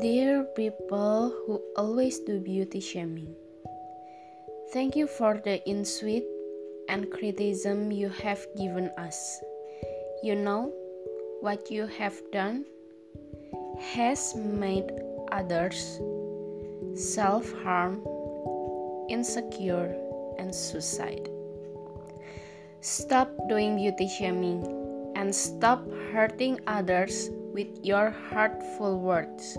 Dear people who always do beauty shaming, thank you for the insult and criticism you have given us. You know what you have done has made others self harm, insecure, and suicide. Stop doing beauty shaming and stop hurting others with your hurtful words.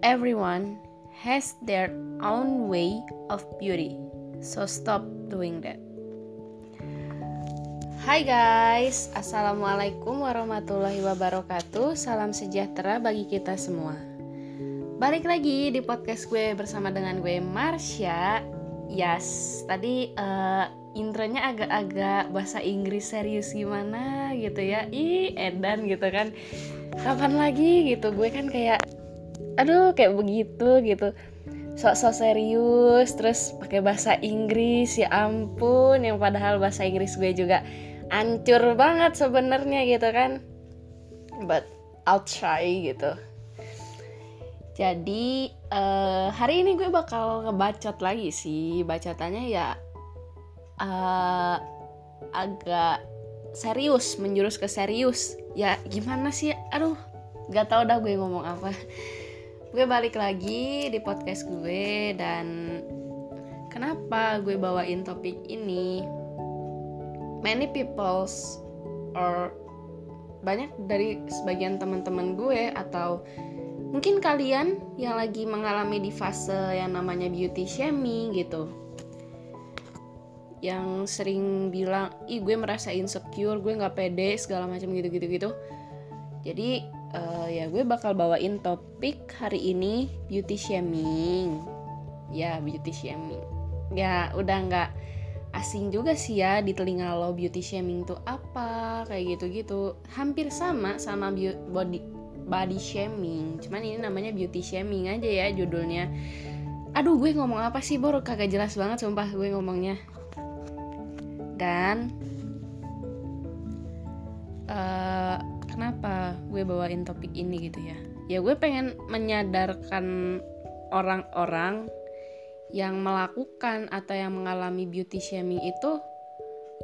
Everyone has their own way of beauty, so stop doing that. Hai guys, Assalamualaikum warahmatullahi wabarakatuh. Salam sejahtera bagi kita semua. Balik lagi di podcast gue bersama dengan gue Marsha. Yes, tadi uh, intronya agak-agak bahasa Inggris serius gimana gitu ya? Ih edan gitu kan. Kapan lagi gitu? Gue kan kayak aduh kayak begitu gitu. Sok-sok serius terus pakai bahasa Inggris ya ampun yang padahal bahasa Inggris gue juga ancur banget sebenarnya gitu kan. But I'll try gitu. Jadi uh, hari ini gue bakal ngebacot lagi sih. Bacotannya ya uh, agak serius menjurus ke serius. Ya gimana sih? Aduh gak tau dah gue ngomong apa gue balik lagi di podcast gue dan kenapa gue bawain topik ini? Many peoples or banyak dari sebagian teman-teman gue atau mungkin kalian yang lagi mengalami di fase yang namanya beauty shaming gitu. Yang sering bilang ih gue merasa insecure gue nggak pede segala macam gitu gitu gitu jadi uh, ya gue bakal bawain topik hari ini beauty shaming. Ya beauty shaming. Ya udah nggak asing juga sih ya di telinga lo beauty shaming tuh apa kayak gitu gitu hampir sama sama body body shaming. Cuman ini namanya beauty shaming aja ya judulnya. Aduh gue ngomong apa sih bor? Kagak jelas banget sumpah gue ngomongnya. Dan uh, kenapa gue bawain topik ini gitu ya? Ya gue pengen menyadarkan orang-orang yang melakukan atau yang mengalami beauty shaming itu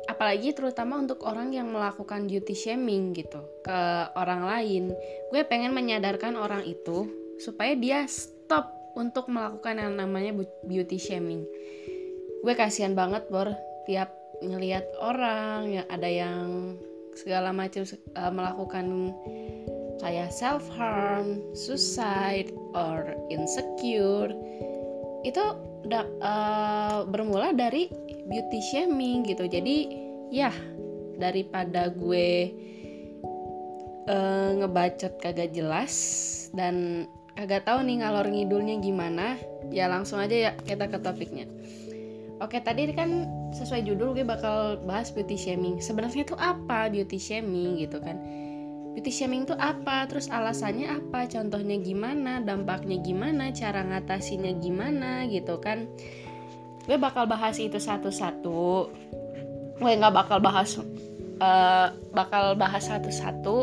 apalagi terutama untuk orang yang melakukan beauty shaming gitu ke orang lain. Gue pengen menyadarkan orang itu supaya dia stop untuk melakukan yang namanya beauty shaming. Gue kasihan banget bor tiap ngelihat orang yang ada yang segala macam uh, melakukan kayak self harm, suicide, or insecure itu uh, bermula dari beauty shaming gitu. Jadi ya daripada gue uh, ngebacot kagak jelas dan kagak tahu nih ngalor ngidulnya gimana, ya langsung aja ya kita ke topiknya. Oke, tadi kan sesuai judul gue bakal bahas beauty shaming. Sebenarnya itu apa beauty shaming gitu kan? Beauty shaming itu apa? Terus alasannya apa? Contohnya gimana? Dampaknya gimana? Cara ngatasinnya gimana gitu kan? Gue bakal bahas itu satu-satu. Gue nggak bakal bahas uh, bakal bahas satu-satu.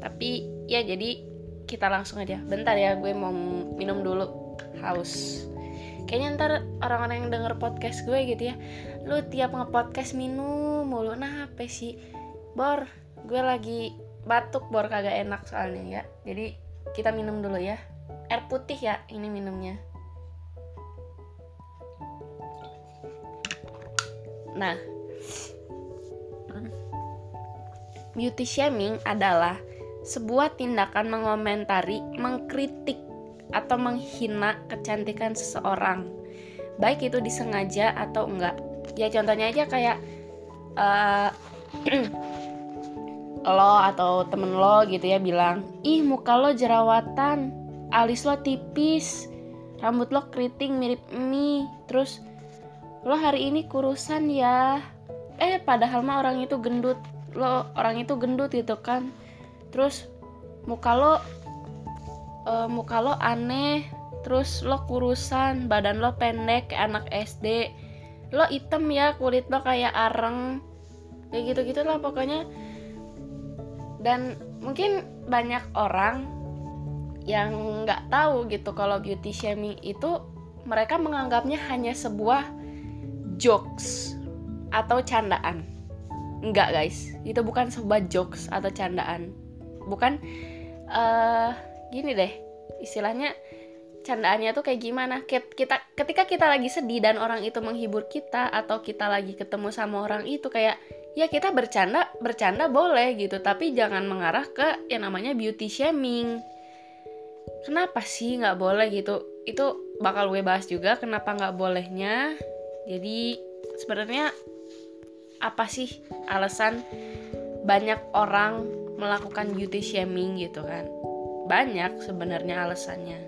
Tapi ya jadi kita langsung aja. Bentar ya, gue mau minum dulu. Haus kayaknya ntar orang-orang yang denger podcast gue gitu ya lu tiap ngepodcast minum mulu. Nah apa sih? Bor gue lagi batuk bor kagak enak soalnya ya. Jadi kita minum dulu ya. Air putih ya ini minumnya. Nah. Beauty shaming adalah sebuah tindakan mengomentari, mengkritik atau menghina kecantikan seseorang. Baik itu disengaja atau enggak. Ya contohnya aja kayak uh, lo atau temen lo gitu ya bilang ih muka lo jerawatan alis lo tipis rambut lo keriting mirip mie terus lo hari ini kurusan ya. Eh padahal mah orang itu gendut lo orang itu gendut gitu kan. Terus muka lo uh, muka lo aneh terus lo kurusan badan lo pendek kayak anak SD lo item ya kulit lo kayak areng kayak gitu gitu lah pokoknya dan mungkin banyak orang yang nggak tahu gitu kalau beauty shaming itu mereka menganggapnya hanya sebuah jokes atau candaan. Enggak guys, itu bukan sebuah jokes atau candaan. Bukan uh, gini deh, istilahnya candaannya tuh kayak gimana? Kita ketika kita lagi sedih dan orang itu menghibur kita atau kita lagi ketemu sama orang itu kayak ya kita bercanda bercanda boleh gitu tapi jangan mengarah ke yang namanya beauty shaming. Kenapa sih nggak boleh gitu? Itu bakal gue bahas juga kenapa nggak bolehnya. Jadi sebenarnya apa sih alasan banyak orang melakukan beauty shaming gitu kan banyak sebenarnya alasannya.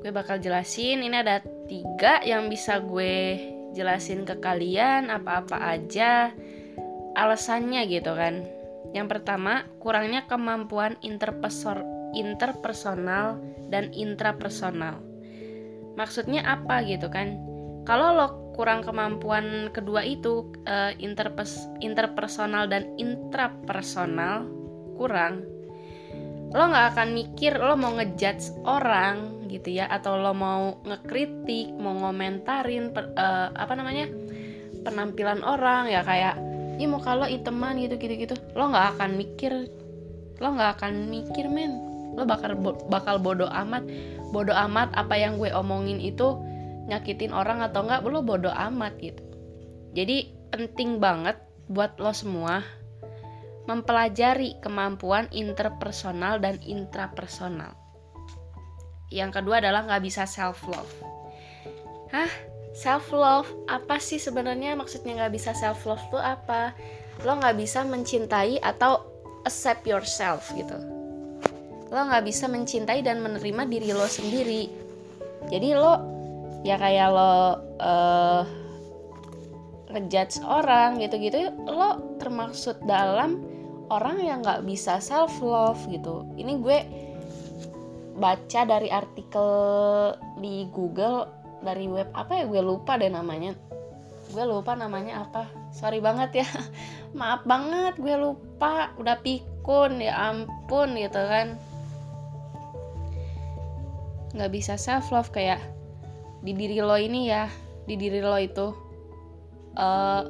Gue bakal jelasin ini ada tiga yang bisa gue jelasin ke kalian apa-apa aja alasannya gitu kan. Yang pertama kurangnya kemampuan interpersonal dan intrapersonal. Maksudnya apa gitu kan? Kalau lo kurang kemampuan kedua itu uh, interpers interpersonal dan intrapersonal kurang lo nggak akan mikir lo mau ngejudge orang gitu ya atau lo mau ngekritik mau ngomentarin per, uh, apa namanya penampilan orang ya kayak ih mau kalau iteman gitu gitu gitu. Lo nggak akan mikir lo nggak akan mikir men. Lo bakal bakal bodoh amat. Bodoh amat apa yang gue omongin itu nyakitin orang atau enggak lo bodoh amat gitu. Jadi penting banget buat lo semua mempelajari kemampuan interpersonal dan intrapersonal. Yang kedua adalah nggak bisa self love hah? Self love apa sih sebenarnya? Maksudnya nggak bisa self love tuh apa? Lo nggak bisa mencintai atau accept yourself gitu. Lo nggak bisa mencintai dan menerima diri lo sendiri. Jadi lo ya kayak lo uh, ngejudge orang gitu-gitu lo termaksud dalam orang yang nggak bisa self love gitu. Ini gue baca dari artikel di Google dari web apa ya? Gue lupa deh namanya. Gue lupa namanya apa. Sorry banget ya. Maaf banget gue lupa. Udah pikun ya ampun gitu kan. Nggak bisa self love kayak di diri lo ini ya di diri lo itu. Uh,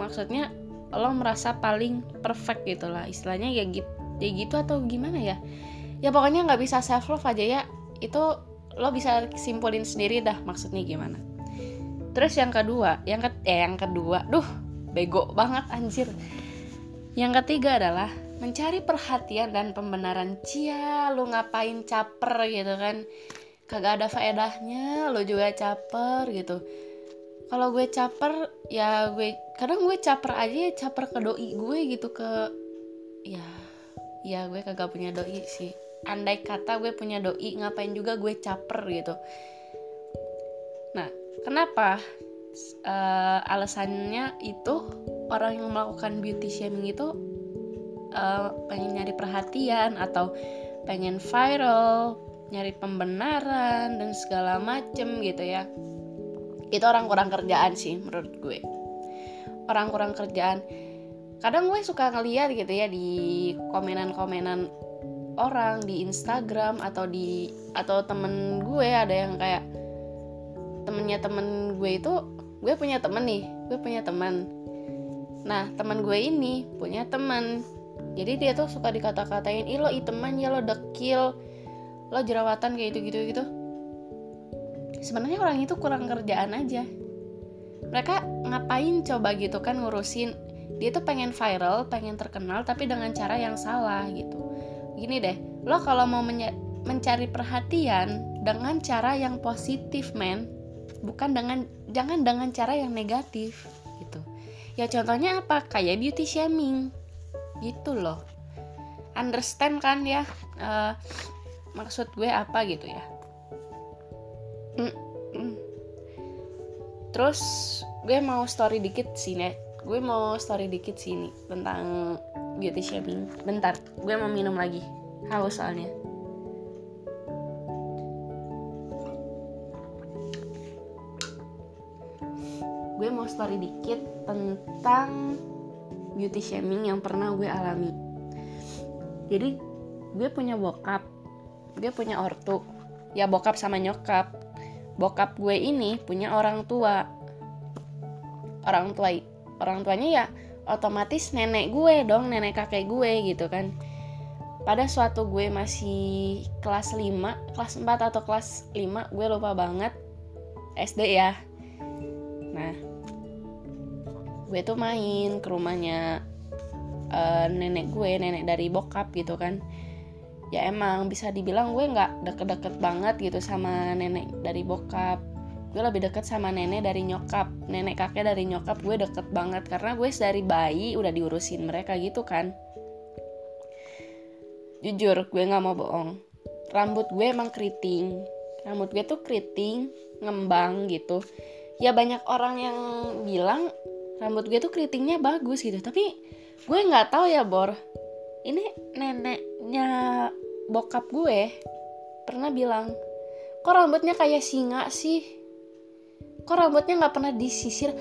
maksudnya lo merasa paling perfect gitu lah. Istilahnya ya gitu ya gitu atau gimana ya? Ya pokoknya nggak bisa self love aja ya. Itu lo bisa simpulin sendiri dah maksudnya gimana. Terus yang kedua yang ke eh, yang kedua duh bego banget anjir. Yang ketiga adalah mencari perhatian dan pembenaran. Cia lo ngapain caper gitu kan? Kagak ada faedahnya lo juga caper gitu kalau gue caper ya gue kadang gue caper aja caper ke doi gue gitu ke ya ya gue kagak punya doi sih. Andai kata gue punya doi ngapain juga gue caper gitu. Nah kenapa uh, alasannya itu orang yang melakukan beauty shaming itu uh, pengen nyari perhatian atau pengen viral nyari pembenaran dan segala macem gitu ya itu orang kurang kerjaan sih menurut gue. Orang kurang kerjaan. Kadang gue suka ngeliat gitu ya di komenan-komenan orang di Instagram atau di atau temen gue ada yang kayak temennya temen gue itu gue punya temen nih gue punya teman. Nah teman gue ini punya teman. Jadi dia tuh suka dikata-katain ih lo iteman ya lo dekil lo jerawatan kayak gitu gitu gitu sebenarnya orang itu kurang kerjaan aja. Mereka ngapain coba gitu kan ngurusin? Dia tuh pengen viral pengen terkenal tapi dengan cara yang salah gitu. Gini deh lo kalau mau mencari perhatian dengan cara yang positif men bukan dengan jangan dengan cara yang negatif gitu. Ya contohnya apa? Kayak beauty shaming. Gitu loh. Understand kan ya uh, maksud gue apa gitu ya terus gue mau story dikit sini gue mau story dikit sini tentang beauty shaming. Bentar gue mau minum lagi. Haus soalnya. Gue mau story dikit tentang beauty shaming yang pernah gue alami. Jadi gue punya bokap. Gue punya ortu. Ya bokap sama nyokap bokap gue ini punya orang tua. Orang tua orang tuanya ya otomatis nenek gue dong nenek kakek gue gitu kan. Pada suatu gue masih kelas 5 kelas 4 atau kelas 5 gue lupa banget SD ya. Nah gue tuh main ke rumahnya uh, nenek gue nenek dari bokap gitu kan ya emang bisa dibilang gue nggak deket-deket banget gitu sama nenek dari bokap. Gue lebih deket sama nenek dari nyokap. Nenek kakek dari nyokap gue deket banget karena gue dari bayi udah diurusin mereka gitu kan. Jujur gue nggak mau bohong. Rambut gue emang keriting. Rambut gue tuh keriting ngembang gitu. Ya banyak orang yang bilang rambut gue tuh keritingnya bagus gitu. Tapi gue nggak tahu ya bor ini neneknya bokap gue pernah bilang kok rambutnya kayak singa sih? Kok rambutnya nggak pernah disisir?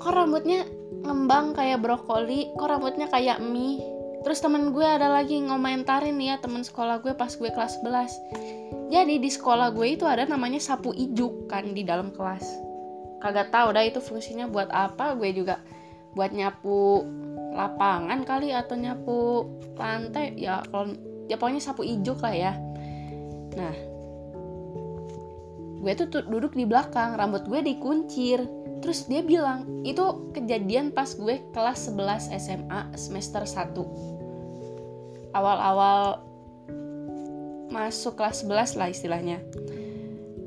Kok rambutnya ngembang kayak brokoli? Kok rambutnya kayak mie? Terus temen gue ada lagi ngomentarin ya temen sekolah gue pas gue kelas 11 Jadi di sekolah gue itu ada namanya sapu ijuk kan di dalam kelas. Kagak tahu dah itu fungsinya buat apa Gue juga buat nyapu lapangan kali atau nyapu lantai ya kalau ya pokoknya sapu ijuk lah ya. Nah gue tuh duduk di belakang rambut gue dikuncir. Terus dia bilang itu kejadian pas gue kelas 11 SMA semester 1 awal-awal masuk kelas 11 lah istilahnya.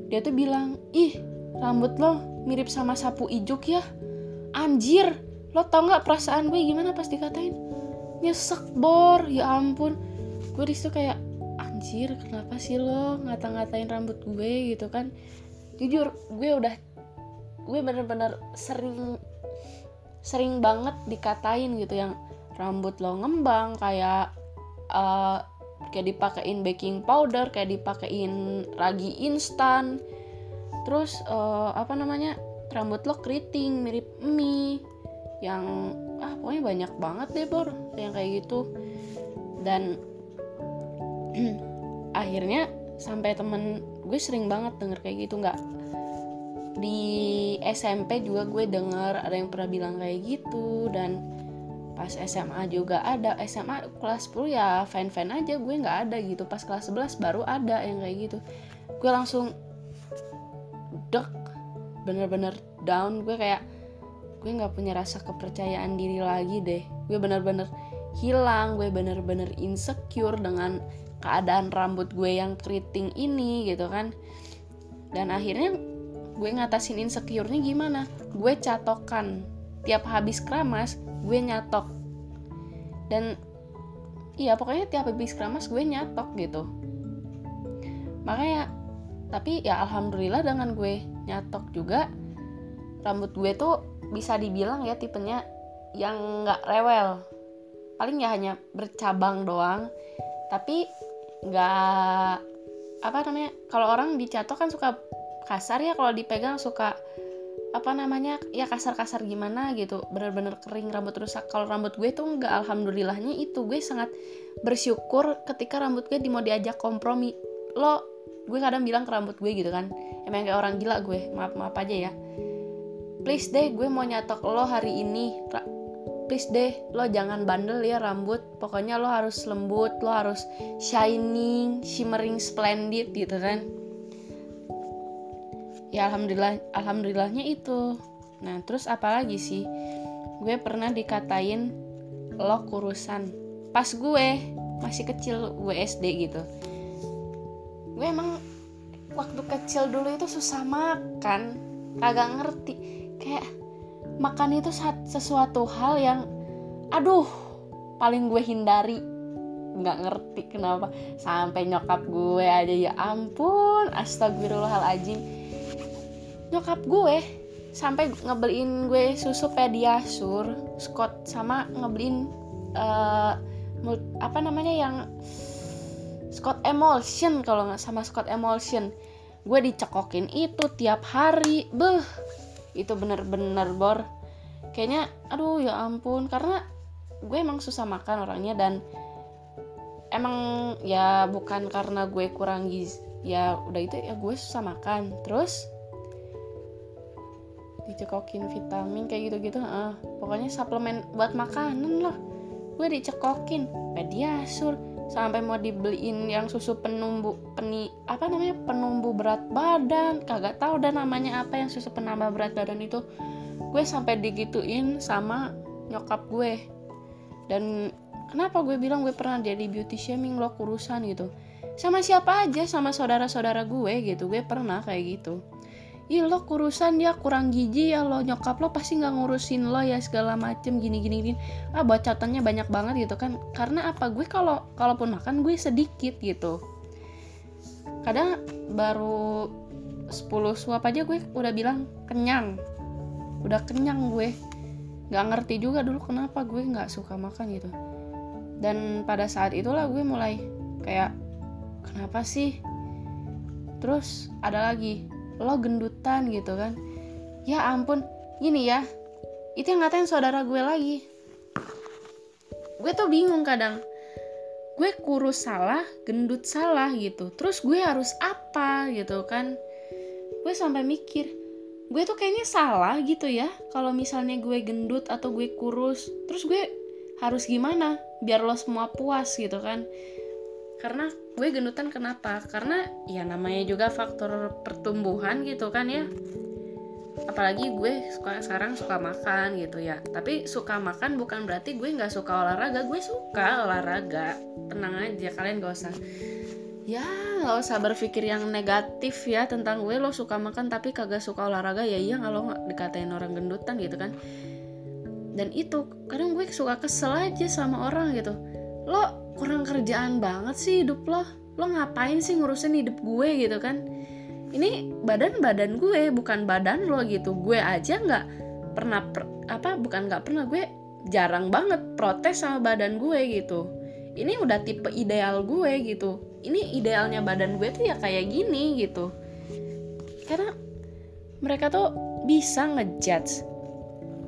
Dia tuh bilang ih rambut lo mirip sama sapu ijuk ya. Anjir lo tau nggak perasaan gue gimana pas dikatain? Nyesek bor ya ampun. Gue di situ kayak anjir kenapa sih lo ngata-ngatain rambut gue? gitu kan. Jujur gue udah gue bener-bener sering sering banget dikatain gitu yang rambut lo ngembang kayak uh, kayak dipakein baking powder kayak dipakein ragi instan. Terus uh, apa namanya rambut lo keriting mirip mie yang ah pokoknya banyak banget deh bor yang kayak gitu. Dan akhirnya sampai temen gue sering banget denger kayak gitu nggak. Di SMP juga gue denger ada yang pernah bilang kayak gitu dan pas SMA juga ada. SMA kelas 10 ya fan fan aja gue nggak ada gitu. Pas kelas 11 baru ada yang kayak gitu. Gue langsung dek bener-bener down. Gue kayak gue nggak punya rasa kepercayaan diri lagi deh. Gue bener-bener hilang gue bener-bener insecure dengan keadaan rambut gue yang keriting ini gitu kan. Dan akhirnya gue ngatasin insecure-nya gimana? Gue catokan. Tiap habis keramas gue nyatok. Dan iya pokoknya tiap habis keramas gue nyatok gitu. Makanya tapi ya alhamdulillah dengan gue nyatok juga rambut gue tuh bisa dibilang ya tipenya yang nggak rewel. Paling ya hanya bercabang doang. Tapi nggak apa namanya kalau orang dicatok kan suka kasar ya kalau dipegang suka apa namanya ya kasar-kasar gimana gitu. Bener-bener kering rambut rusak. Kalau rambut gue tuh nggak alhamdulillahnya itu. Gue sangat bersyukur ketika rambut gue di mau diajak kompromi. Lo gue kadang bilang ke rambut gue gitu kan. Emang kayak orang gila gue. Maaf maaf aja ya please deh gue mau nyatok lo hari ini. Please deh lo jangan bandel ya rambut. Pokoknya lo harus lembut lo harus shining shimmering splendid gitu kan. Ya alhamdulillah alhamdulillahnya itu. Nah terus apalagi sih? Gue pernah dikatain lo kurusan. Pas gue masih kecil gue SD gitu. Gue emang waktu kecil dulu itu susah makan. Kagak ngerti kayak makan itu sesuatu hal yang aduh paling gue hindari. Nggak ngerti kenapa. Sampai nyokap gue aja ya ampun astagfirullahaladzim. Nyokap gue sampai ngebeliin gue susu pediasur Scott sama ngebeliin uh, apa namanya yang Scott Emulsion kalau nggak sama Scott Emulsion. Gue dicekokin itu tiap hari. Beh itu bener-bener bor. Kayaknya aduh ya ampun. Karena gue emang susah makan orangnya dan emang ya bukan karena gue kurang gizi ya udah itu ya gue susah makan. Terus dicekokin vitamin kayak gitu-gitu ah pokoknya suplemen buat makanan loh gue dicekokin. Pediasur sampai mau dibeliin yang susu penumbu peni apa namanya penumbu berat badan. Kagak tahu dan namanya apa yang susu penambah berat badan itu. Gue sampai digituin sama nyokap gue. Dan kenapa gue bilang gue pernah jadi beauty shaming lo kurusan gitu. Sama siapa aja sama saudara-saudara gue gitu. Gue pernah kayak gitu Ih lo kurusan dia kurang gizi ya lo. Nyokap lo pasti nggak ngurusin lo ya segala macem gini gini gini. Ah bacotannya banyak banget gitu kan. Karena apa? Gue kalau kalaupun makan gue sedikit gitu. Kadang baru 10 suap aja gue udah bilang kenyang. Udah kenyang gue. Nggak ngerti juga dulu kenapa gue nggak suka makan gitu. Dan pada saat itulah gue mulai kayak kenapa sih? Terus ada lagi lo gendutan gitu kan. Ya ampun gini ya. Itu yang ngatain saudara gue lagi. Gue tuh bingung kadang. Gue kurus salah gendut salah gitu. Terus gue harus apa gitu kan. Gue sampai mikir gue tuh kayaknya salah gitu ya. Kalau misalnya gue gendut atau gue kurus terus gue harus gimana biar lo semua puas gitu kan. Karena gue gendutan kenapa? Karena ya namanya juga faktor pertumbuhan gitu kan ya. Apalagi gue suka sekarang suka makan gitu ya. Tapi suka makan bukan berarti gue nggak suka olahraga. Gue suka olahraga. Tenang aja kalian gak usah ya nggak usah berpikir yang negatif ya tentang gue. Lo suka makan tapi kagak suka olahraga. Ya iya kalau dikatain orang gendutan gitu kan. Dan itu kadang gue suka kesel aja sama orang gitu. Lo kurang kerjaan banget sih hidup lo. Lo ngapain sih ngurusin hidup gue gitu kan? Ini badan badan gue bukan badan lo gitu. Gue aja nggak pernah per, apa bukan nggak pernah gue jarang banget protes sama badan gue gitu. Ini udah tipe ideal gue gitu. Ini idealnya badan gue tuh ya kayak gini gitu. Karena mereka tuh bisa ngejudge.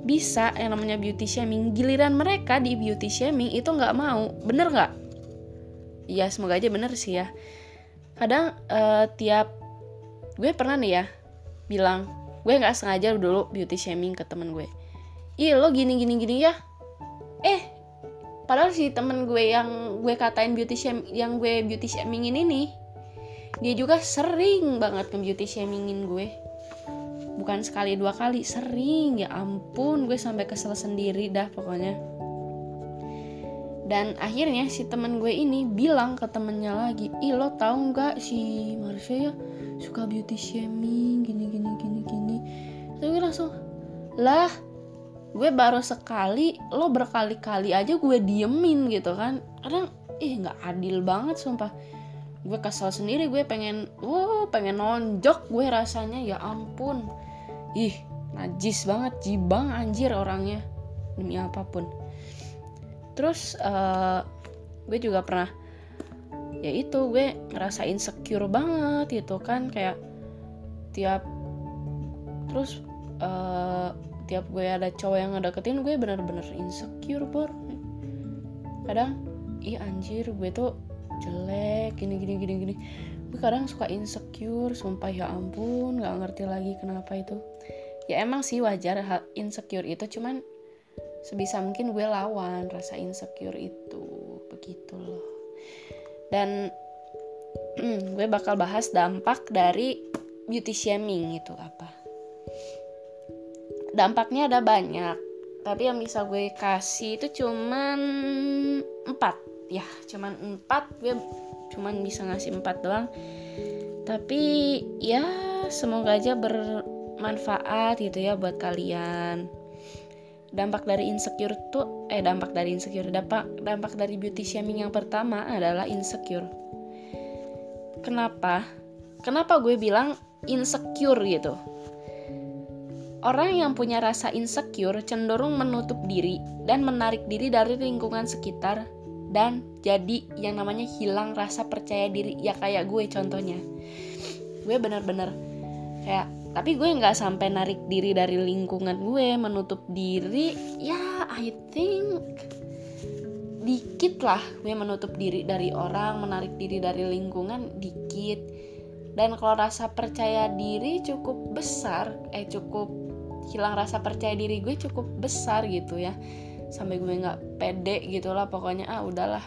Bisa yang namanya beauty shaming. Giliran mereka di beauty shaming itu nggak mau. Bener nggak ya semoga aja bener sih ya. Kadang uh, tiap gue pernah nih ya bilang gue nggak sengaja dulu beauty shaming ke temen gue. Iya lo gini gini gini ya? Eh padahal si temen gue yang gue katain beauty shame yang gue beauty shamingin ini dia juga sering banget ke beauty shamingin gue. Bukan sekali dua kali sering. Ya ampun gue sampai kesel sendiri dah pokoknya dan akhirnya si temen gue ini bilang ke temennya lagi ih lo tau nggak si Marsha ya suka beauty shaming gini gini gini gini. Tapi gue langsung lah gue baru sekali lo berkali-kali aja gue diemin gitu kan. Kadang ih nggak adil banget sumpah. Gue kesel sendiri gue pengen wow pengen nonjok gue rasanya ya ampun. Ih najis banget jibang anjir orangnya demi apa pun terus uh, gue juga pernah ya itu gue ngerasa insecure banget gitu kan kayak tiap terus uh, tiap gue ada cowok yang ngedeketin gue bener-bener insecure bor kadang ih anjir gue tuh jelek gini gini gini gini. Gue kadang suka insecure sumpah ya ampun nggak ngerti lagi kenapa itu. Ya emang sih wajar insecure itu cuman sebisa mungkin gue lawan rasa insecure itu. Begitu loh. Dan gue bakal bahas dampak dari beauty shaming itu apa. Dampaknya ada banyak. Tapi yang bisa gue kasih itu cuman empat. Ya cuman empat. Gue cuman bisa ngasih empat doang. Tapi ya semoga aja bermanfaat gitu ya buat kalian dampak dari insecure tuh eh dampak dari insecure dampak dampak dari beauty shaming yang pertama adalah insecure. Kenapa? Kenapa gue bilang insecure gitu? Orang yang punya rasa insecure cenderung menutup diri dan menarik diri dari lingkungan sekitar dan jadi yang namanya hilang rasa percaya diri. Ya kayak gue contohnya. Gue bener-bener kayak tapi gue nggak sampai narik diri dari lingkungan gue menutup diri. Ya I think dikit lah gue menutup diri dari orang menarik diri dari lingkungan dikit. Dan kalau rasa percaya diri cukup besar eh cukup hilang rasa percaya diri gue cukup besar gitu ya. Sampai gue nggak pede gitulah pokoknya ah udahlah.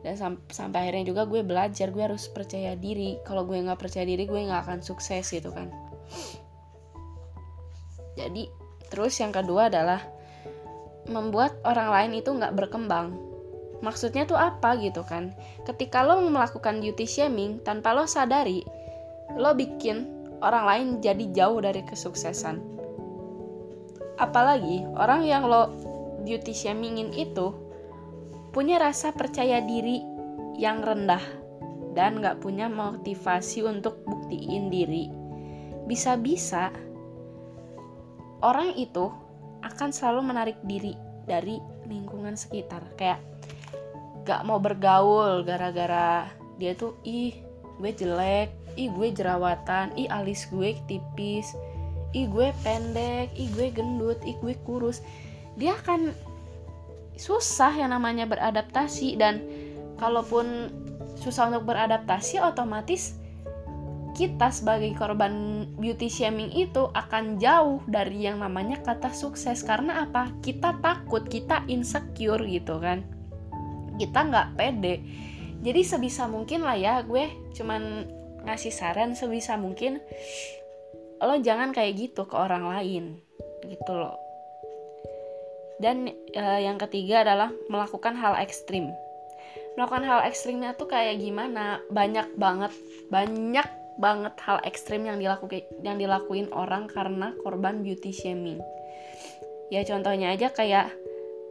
Dan sam sampai akhirnya juga gue belajar gue harus percaya diri. Kalau gue nggak percaya diri gue nggak akan sukses gitu kan jadi terus yang kedua adalah membuat orang lain itu nggak berkembang. Maksudnya tuh apa gitu kan? Ketika lo melakukan beauty shaming tanpa lo sadari lo bikin orang lain jadi jauh dari kesuksesan. Apalagi orang yang lo beauty shamingin itu punya rasa percaya diri yang rendah dan gak punya motivasi untuk buktiin diri bisa-bisa orang itu akan selalu menarik diri dari lingkungan sekitar. Kayak gak mau bergaul gara-gara dia tuh ih gue jelek ih gue jerawatan ih alis gue tipis ih gue pendek ih gue gendut ih gue kurus. Dia akan susah yang namanya beradaptasi dan kalaupun susah untuk beradaptasi otomatis kita sebagai korban beauty shaming itu akan jauh dari yang namanya kata sukses. Karena apa? Kita takut kita insecure gitu kan. Kita nggak pede. Jadi sebisa mungkin lah ya gue cuman ngasih saran sebisa mungkin lo jangan kayak gitu ke orang lain gitu loh. Dan e, yang ketiga adalah melakukan hal ekstrim. Melakukan hal ekstrimnya tuh kayak gimana? Banyak banget banyak banget hal ekstrim yang dilakukan yang dilakuin orang karena korban beauty shaming ya contohnya aja kayak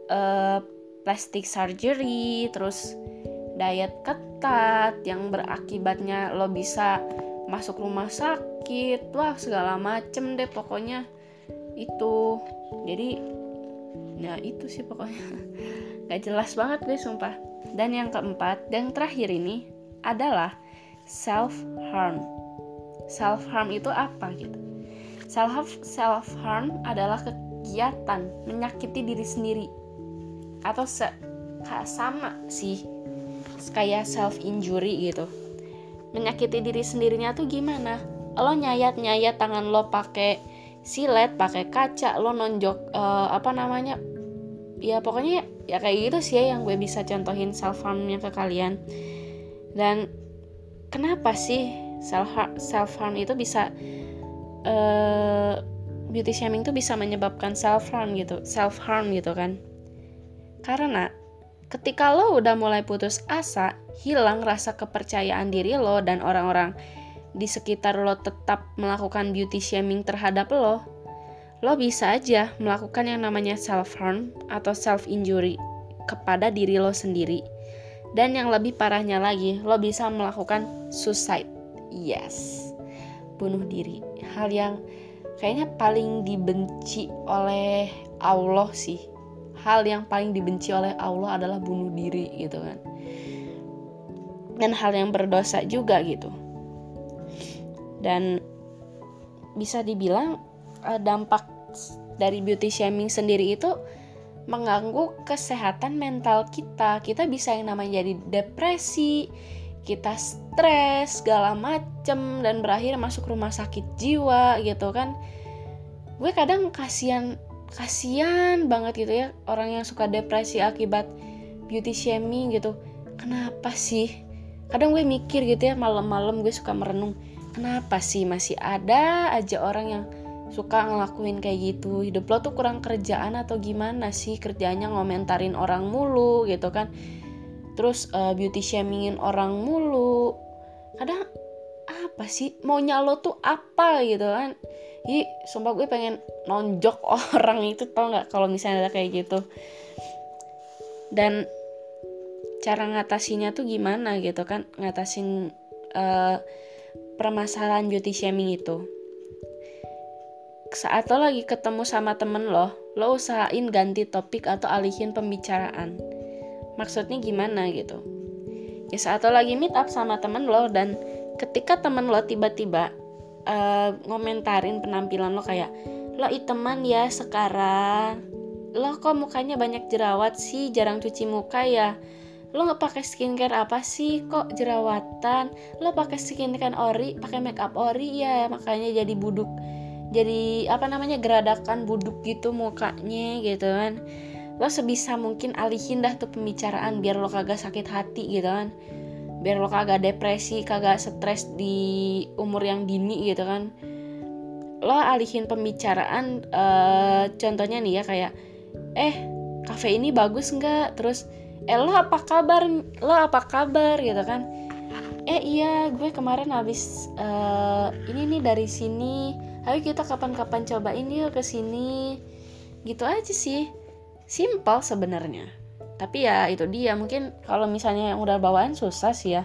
uh, plastic surgery, terus diet ketat yang berakibatnya lo bisa masuk rumah sakit, wah segala macem deh pokoknya itu. Jadi ya itu sih pokoknya gak jelas banget deh sumpah. Dan yang keempat dan terakhir ini adalah self harm. Self harm itu apa gitu? Self self harm adalah kegiatan menyakiti diri sendiri. Atau se sama sih. Kayak self injury gitu. Menyakiti diri sendirinya tuh gimana? Lo nyayat nyayat tangan lo pakai silet pakai kaca lo nonjok uh, apa namanya? Ya pokoknya ya kayak gitu sih ya yang gue bisa contohin self harmnya ke kalian. Dan kenapa sih self harm, self harm itu bisa uh, beauty shaming tuh bisa menyebabkan self harm gitu self harm gitu kan karena ketika lo udah mulai putus asa, hilang rasa kepercayaan diri lo dan orang-orang di sekitar lo tetap melakukan beauty shaming terhadap lo, lo bisa aja melakukan yang namanya self-harm atau self-injury kepada diri lo sendiri. Dan yang lebih parahnya lagi, lo bisa melakukan suicide. Yes, bunuh diri. Hal yang kayaknya paling dibenci oleh Allah sih hal yang paling dibenci oleh Allah adalah bunuh diri gitu kan dan hal yang berdosa juga gitu dan bisa dibilang eh, dampak dari beauty shaming sendiri itu mengganggu kesehatan mental kita. Kita bisa yang namanya jadi depresi kita stres segala macem dan berakhir masuk rumah sakit jiwa gitu kan. Gue kadang kasihan kasihan banget gitu ya orang yang suka depresi akibat beauty shaming gitu. Kenapa sih? Kadang gue mikir gitu ya malam-malam gue suka merenung. Kenapa sih masih ada aja orang yang suka ngelakuin kayak gitu. Hidup lo tuh kurang kerjaan atau gimana sih? Kerjanya ngomentarin orang mulu gitu kan. Terus uh, beauty shamingin orang mulu. Kadang apa sih? Maunya lo tuh apa gitu kan? Ih, sumpah gue pengen nonjok orang itu tau nggak? Kalau misalnya ada kayak gitu. Dan cara ngatasinya tuh gimana gitu kan? Ngatasin uh, permasalahan beauty shaming itu saat lo lagi ketemu sama temen lo lo usahain ganti topik atau alihin pembicaraan. Maksudnya gimana gitu? Ya saat lo lagi meet up sama temen lo dan ketika temen lo tiba-tiba uh, ngomentarin penampilan lo kayak lo iteman ya sekarang. Lo kok mukanya banyak jerawat sih? Jarang cuci muka ya? Lo nggak pakai skincare apa sih? Kok jerawatan? Lo pakai skincare ori pakai makeup ori ya? Makanya jadi buduk jadi apa namanya geradakan buduk gitu mukanya gitu kan. Lo sebisa mungkin alihin dah tuh pembicaraan biar lo kagak sakit hati gitu kan. Biar lo kagak depresi kagak stres di umur yang dini gitu kan. Lo alihin pembicaraan uh, contohnya nih ya kayak eh kafe ini bagus nggak? Terus eh lo apa kabar? Lo apa kabar? gitu kan. Eh iya gue kemarin habis uh, ini nih dari sini ayo kita kapan-kapan cobain yuk ke sini. Gitu aja sih. Simpel sebenarnya. Tapi ya itu dia mungkin kalau misalnya yang udah bawaan susah sih ya.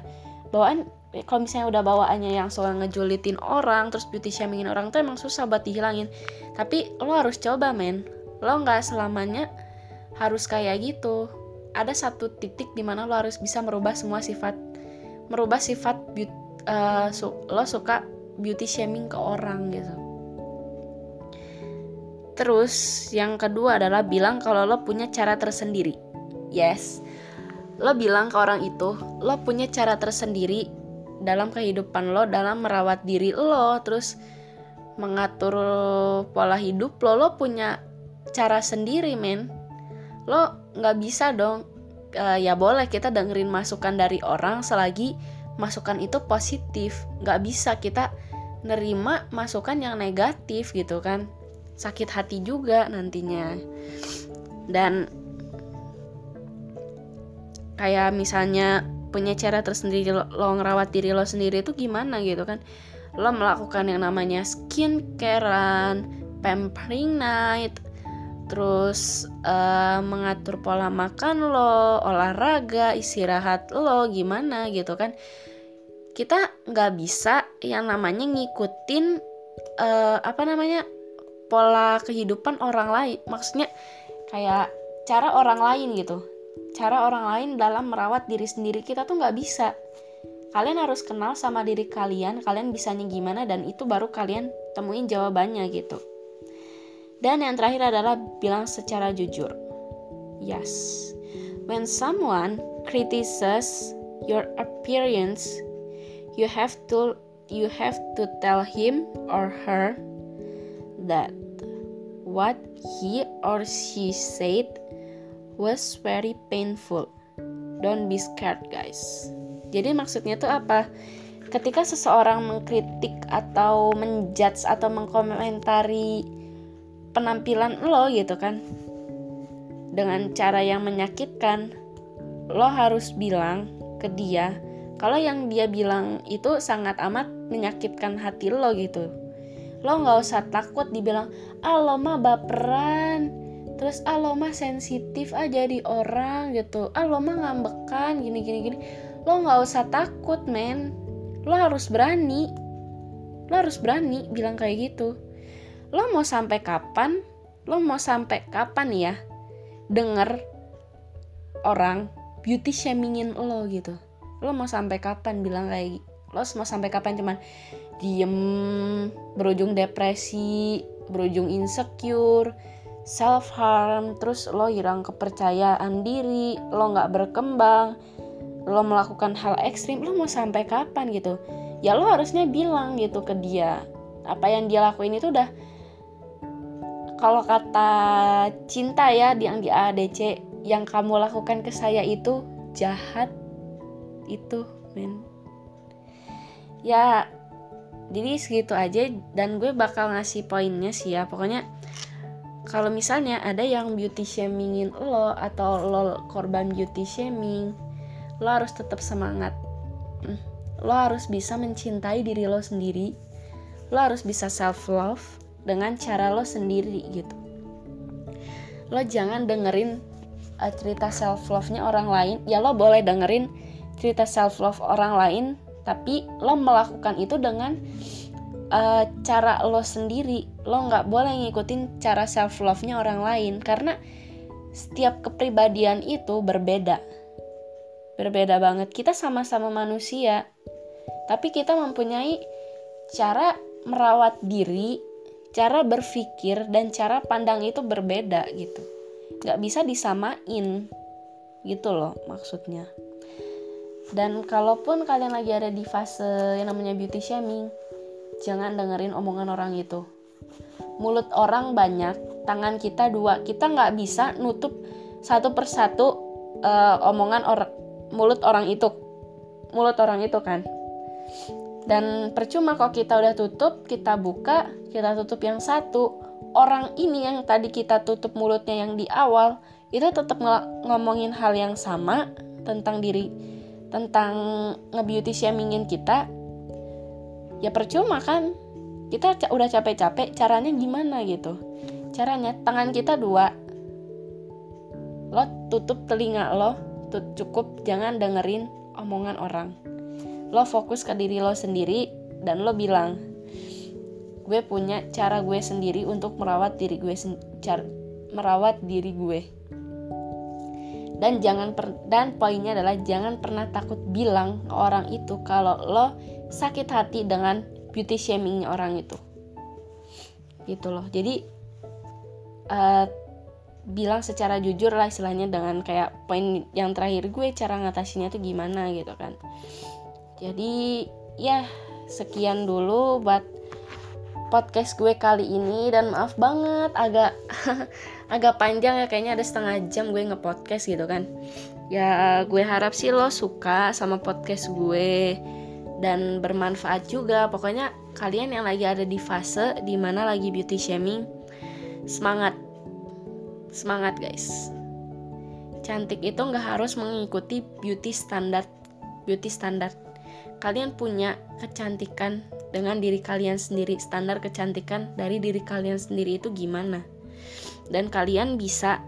Bawaan kalau misalnya udah bawaannya yang soal ngejulitin orang terus beauty shamingin orang tuh emang susah buat dihilangin. Tapi lo harus coba men. Lo nggak selamanya harus kayak gitu. Ada satu titik di mana lo harus bisa merubah semua sifat merubah sifat beauty, uh, su lo suka beauty shaming ke orang gitu terus yang kedua adalah bilang kalau lo punya cara tersendiri. Yes. Lo bilang ke orang itu lo punya cara tersendiri dalam kehidupan lo dalam merawat diri lo terus mengatur pola hidup lo. Lo punya cara sendiri men. Lo nggak bisa dong. Uh, ya boleh kita dengerin masukan dari orang selagi masukan itu positif. Nggak bisa kita nerima masukan yang negatif gitu kan sakit hati juga nantinya. Dan kayak misalnya punya cara tersendiri lo, lo ngerawat diri lo sendiri itu gimana gitu kan? Lo melakukan yang namanya skincarean pampering night terus uh, mengatur pola makan lo, olahraga, istirahat lo gimana gitu kan. Kita nggak bisa yang namanya ngikutin uh, apa namanya pola kehidupan orang lain. Maksudnya kayak cara orang lain gitu. Cara orang lain dalam merawat diri sendiri kita tuh nggak bisa. Kalian harus kenal sama diri kalian, kalian bisanya gimana dan itu baru kalian temuin jawabannya gitu. Dan yang terakhir adalah bilang secara jujur. Yes. When someone criticizes your appearance, you have to you have to tell him or her that what he or she said was very painful. Don't be scared, guys. Jadi maksudnya tuh apa? Ketika seseorang mengkritik atau menjudge atau mengkomentari penampilan lo gitu kan dengan cara yang menyakitkan lo harus bilang ke dia kalau yang dia bilang itu sangat amat menyakitkan hati lo gitu lo nggak usah takut dibilang ah lo mah baperan. Terus ah lo mah sensitif aja di orang gitu. Ah lo mah ngambekan gini gini gini. Lo nggak usah takut men. Lo harus berani. Lo harus berani bilang kayak gitu. Lo mau sampai kapan? Lo mau sampai kapan ya denger orang beauty shamingin lo gitu? Lo mau sampai kapan bilang kayak lo mau sampai kapan cuman diem berujung depresi berujung insecure self harm terus lo hilang kepercayaan diri lo nggak berkembang lo melakukan hal ekstrim lo mau sampai kapan gitu? Ya lo harusnya bilang gitu ke dia apa yang dia lakuin itu udah kalau kata cinta ya yang di ADC yang kamu lakukan ke saya itu jahat itu men. Ya jadi segitu aja dan gue bakal ngasih poinnya sih ya. Pokoknya kalau misalnya ada yang beauty shamingin lo atau lo korban beauty shaming lo harus tetap semangat. Hmm, lo harus bisa mencintai diri lo sendiri. Lo harus bisa self love dengan cara lo sendiri gitu. Lo jangan dengerin uh, cerita self love nya orang lain. Ya lo boleh dengerin cerita self love orang lain tapi lo melakukan itu dengan uh, cara lo sendiri. Lo nggak boleh ngikutin cara self love nya orang lain. Karena setiap kepribadian itu berbeda. Berbeda banget. Kita sama-sama manusia. Tapi kita mempunyai cara merawat diri cara berpikir dan cara pandang itu berbeda gitu. Nggak bisa disamain. Gitu loh maksudnya dan kalaupun kalian lagi ada di fase yang namanya beauty shaming jangan dengerin omongan orang itu. Mulut orang banyak tangan kita dua. Kita nggak bisa nutup satu persatu uh, omongan orang mulut orang itu. Mulut orang itu kan. Dan percuma kalau kita udah tutup kita buka kita tutup yang satu. Orang ini yang tadi kita tutup mulutnya yang di awal itu tetap ng ngomongin hal yang sama tentang diri tentang nge-beauty shamingin kita ya percuma kan? Kita udah capek-capek caranya gimana gitu? Caranya tangan kita dua. Lo tutup telinga lo tut cukup jangan dengerin omongan orang. Lo fokus ke diri lo sendiri dan lo bilang gue punya cara gue sendiri untuk merawat diri gue merawat diri gue dan jangan per, dan poinnya adalah jangan pernah takut bilang ke orang itu kalau lo sakit hati dengan beauty shamingnya orang itu. Gitu loh. Jadi uh, bilang secara jujur lah istilahnya dengan kayak poin yang terakhir gue cara ngatasinya tuh gimana gitu kan. Jadi ya sekian dulu buat podcast gue kali ini. Dan maaf banget agak agak panjang ya kayaknya ada setengah jam gue ngepodcast gitu kan. Ya gue harap sih lo suka sama podcast gue dan bermanfaat juga. Pokoknya kalian yang lagi ada di fase di mana lagi beauty shaming semangat. Semangat guys. Cantik itu nggak harus mengikuti beauty standar beauty standar kalian punya kecantikan dengan diri kalian sendiri. Standar kecantikan dari diri kalian sendiri itu gimana dan kalian bisa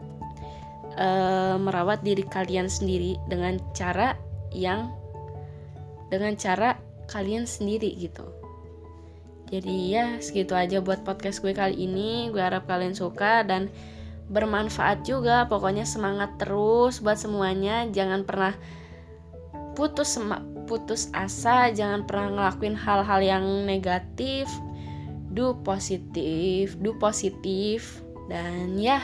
uh, merawat diri kalian sendiri dengan cara yang dengan cara kalian sendiri gitu. Jadi ya segitu aja buat podcast gue kali ini. Gue harap kalian suka dan bermanfaat juga. Pokoknya semangat terus buat semuanya. Jangan pernah putus putus asa, jangan pernah ngelakuin hal-hal yang negatif. Do positif, do positif dan ya,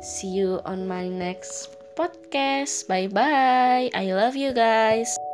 see you on my next podcast. Bye bye. I love you guys.